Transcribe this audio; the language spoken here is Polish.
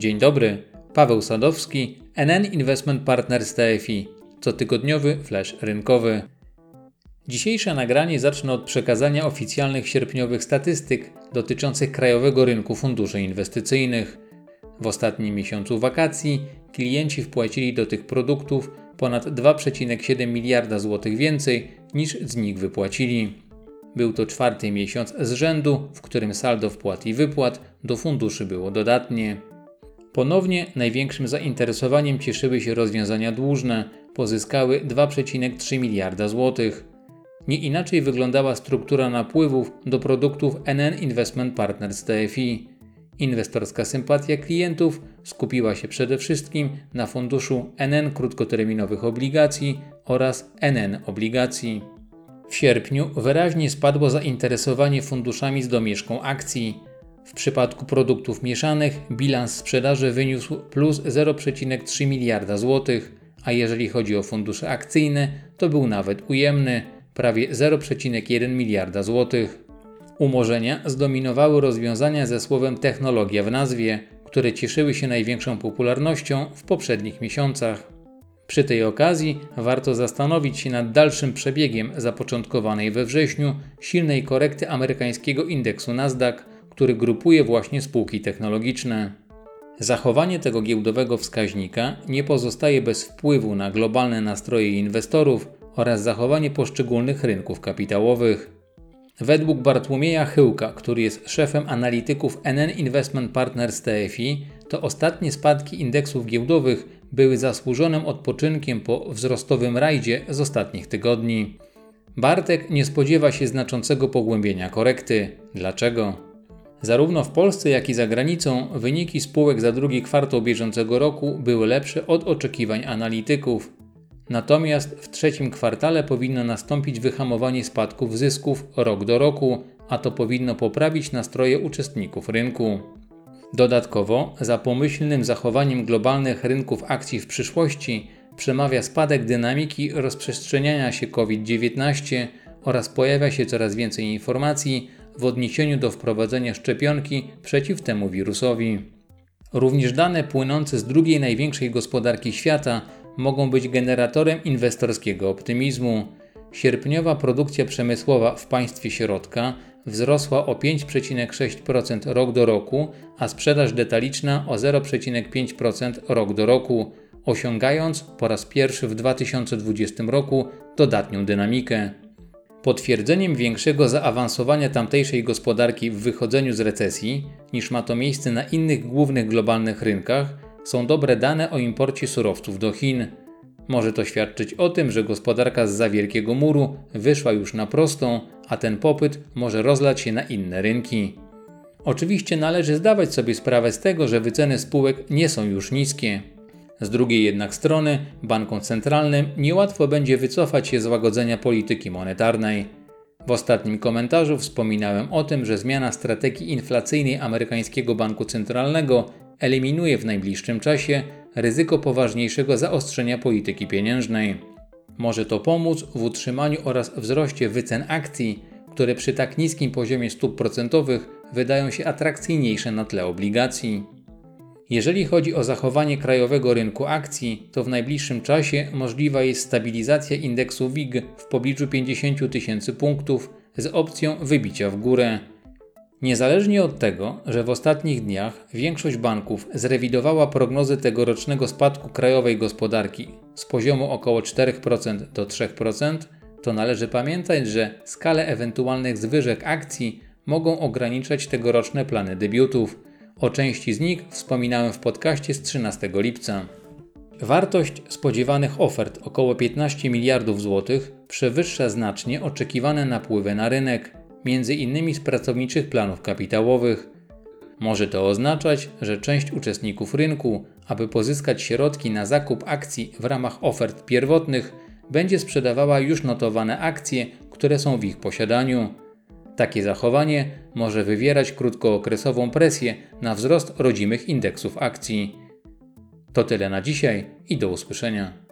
Dzień dobry, Paweł Sadowski, NN Investment Partners TFI, cotygodniowy flash rynkowy. Dzisiejsze nagranie zacznę od przekazania oficjalnych sierpniowych statystyk dotyczących krajowego rynku funduszy inwestycyjnych. W ostatnim miesiącu wakacji klienci wpłacili do tych produktów ponad 2,7 miliarda złotych więcej niż z nich wypłacili. Był to czwarty miesiąc z rzędu, w którym saldo wpłat i wypłat do funduszy było dodatnie. Ponownie największym zainteresowaniem cieszyły się rozwiązania dłużne, pozyskały 2,3 miliarda złotych. Nie inaczej wyglądała struktura napływów do produktów NN Investment Partners TFI. Inwestorska sympatia klientów skupiła się przede wszystkim na funduszu NN krótkoterminowych obligacji oraz NN obligacji. W sierpniu wyraźnie spadło zainteresowanie funduszami z domieszką akcji. W przypadku produktów mieszanych bilans sprzedaży wyniósł plus 0,3 miliarda złotych, a jeżeli chodzi o fundusze akcyjne, to był nawet ujemny prawie 0,1 miliarda złotych. Umorzenia zdominowały rozwiązania ze słowem technologia w nazwie, które cieszyły się największą popularnością w poprzednich miesiącach. Przy tej okazji warto zastanowić się nad dalszym przebiegiem zapoczątkowanej we wrześniu silnej korekty amerykańskiego indeksu Nasdaq, który grupuje właśnie spółki technologiczne. Zachowanie tego giełdowego wskaźnika nie pozostaje bez wpływu na globalne nastroje inwestorów oraz zachowanie poszczególnych rynków kapitałowych. Według Bartłomieja Chyłka, który jest szefem analityków NN Investment Partners TFI, to ostatnie spadki indeksów giełdowych były zasłużonym odpoczynkiem po wzrostowym rajdzie z ostatnich tygodni. Bartek nie spodziewa się znaczącego pogłębienia korekty. Dlaczego? Zarówno w Polsce, jak i za granicą wyniki spółek za drugi kwartał bieżącego roku były lepsze od oczekiwań analityków. Natomiast w trzecim kwartale powinno nastąpić wyhamowanie spadków zysków rok do roku, a to powinno poprawić nastroje uczestników rynku. Dodatkowo, za pomyślnym zachowaniem globalnych rynków akcji w przyszłości przemawia spadek dynamiki rozprzestrzeniania się COVID-19 oraz pojawia się coraz więcej informacji w odniesieniu do wprowadzenia szczepionki przeciw temu wirusowi. Również dane płynące z drugiej największej gospodarki świata mogą być generatorem inwestorskiego optymizmu. Sierpniowa produkcja przemysłowa w państwie środka wzrosła o 5,6% rok do roku, a sprzedaż detaliczna o 0,5% rok do roku, osiągając po raz pierwszy w 2020 roku dodatnią dynamikę. Potwierdzeniem większego zaawansowania tamtejszej gospodarki w wychodzeniu z recesji, niż ma to miejsce na innych głównych globalnych rynkach, są dobre dane o imporcie surowców do Chin. Może to świadczyć o tym, że gospodarka z za wielkiego muru wyszła już na prostą, a ten popyt może rozlać się na inne rynki. Oczywiście należy zdawać sobie sprawę z tego, że wyceny spółek nie są już niskie. Z drugiej jednak strony, bankom centralnym niełatwo będzie wycofać się z łagodzenia polityki monetarnej. W ostatnim komentarzu wspominałem o tym, że zmiana strategii inflacyjnej amerykańskiego banku centralnego eliminuje w najbliższym czasie ryzyko poważniejszego zaostrzenia polityki pieniężnej. Może to pomóc w utrzymaniu oraz wzroście wycen akcji, które przy tak niskim poziomie stóp procentowych wydają się atrakcyjniejsze na tle obligacji. Jeżeli chodzi o zachowanie krajowego rynku akcji, to w najbliższym czasie możliwa jest stabilizacja indeksu WIG w pobliżu 50 tysięcy punktów z opcją wybicia w górę. Niezależnie od tego, że w ostatnich dniach większość banków zrewidowała prognozy tegorocznego spadku krajowej gospodarki z poziomu około 4% do 3%, to należy pamiętać, że skalę ewentualnych zwyżek akcji mogą ograniczać tegoroczne plany debiutów. O części z nich wspominałem w podcaście z 13 lipca. Wartość spodziewanych ofert około 15 miliardów złotych przewyższa znacznie oczekiwane napływy na rynek między innymi z pracowniczych planów kapitałowych. Może to oznaczać, że część uczestników rynku, aby pozyskać środki na zakup akcji w ramach ofert pierwotnych, będzie sprzedawała już notowane akcje, które są w ich posiadaniu. Takie zachowanie może wywierać krótkookresową presję na wzrost rodzimych indeksów akcji. To tyle na dzisiaj i do usłyszenia.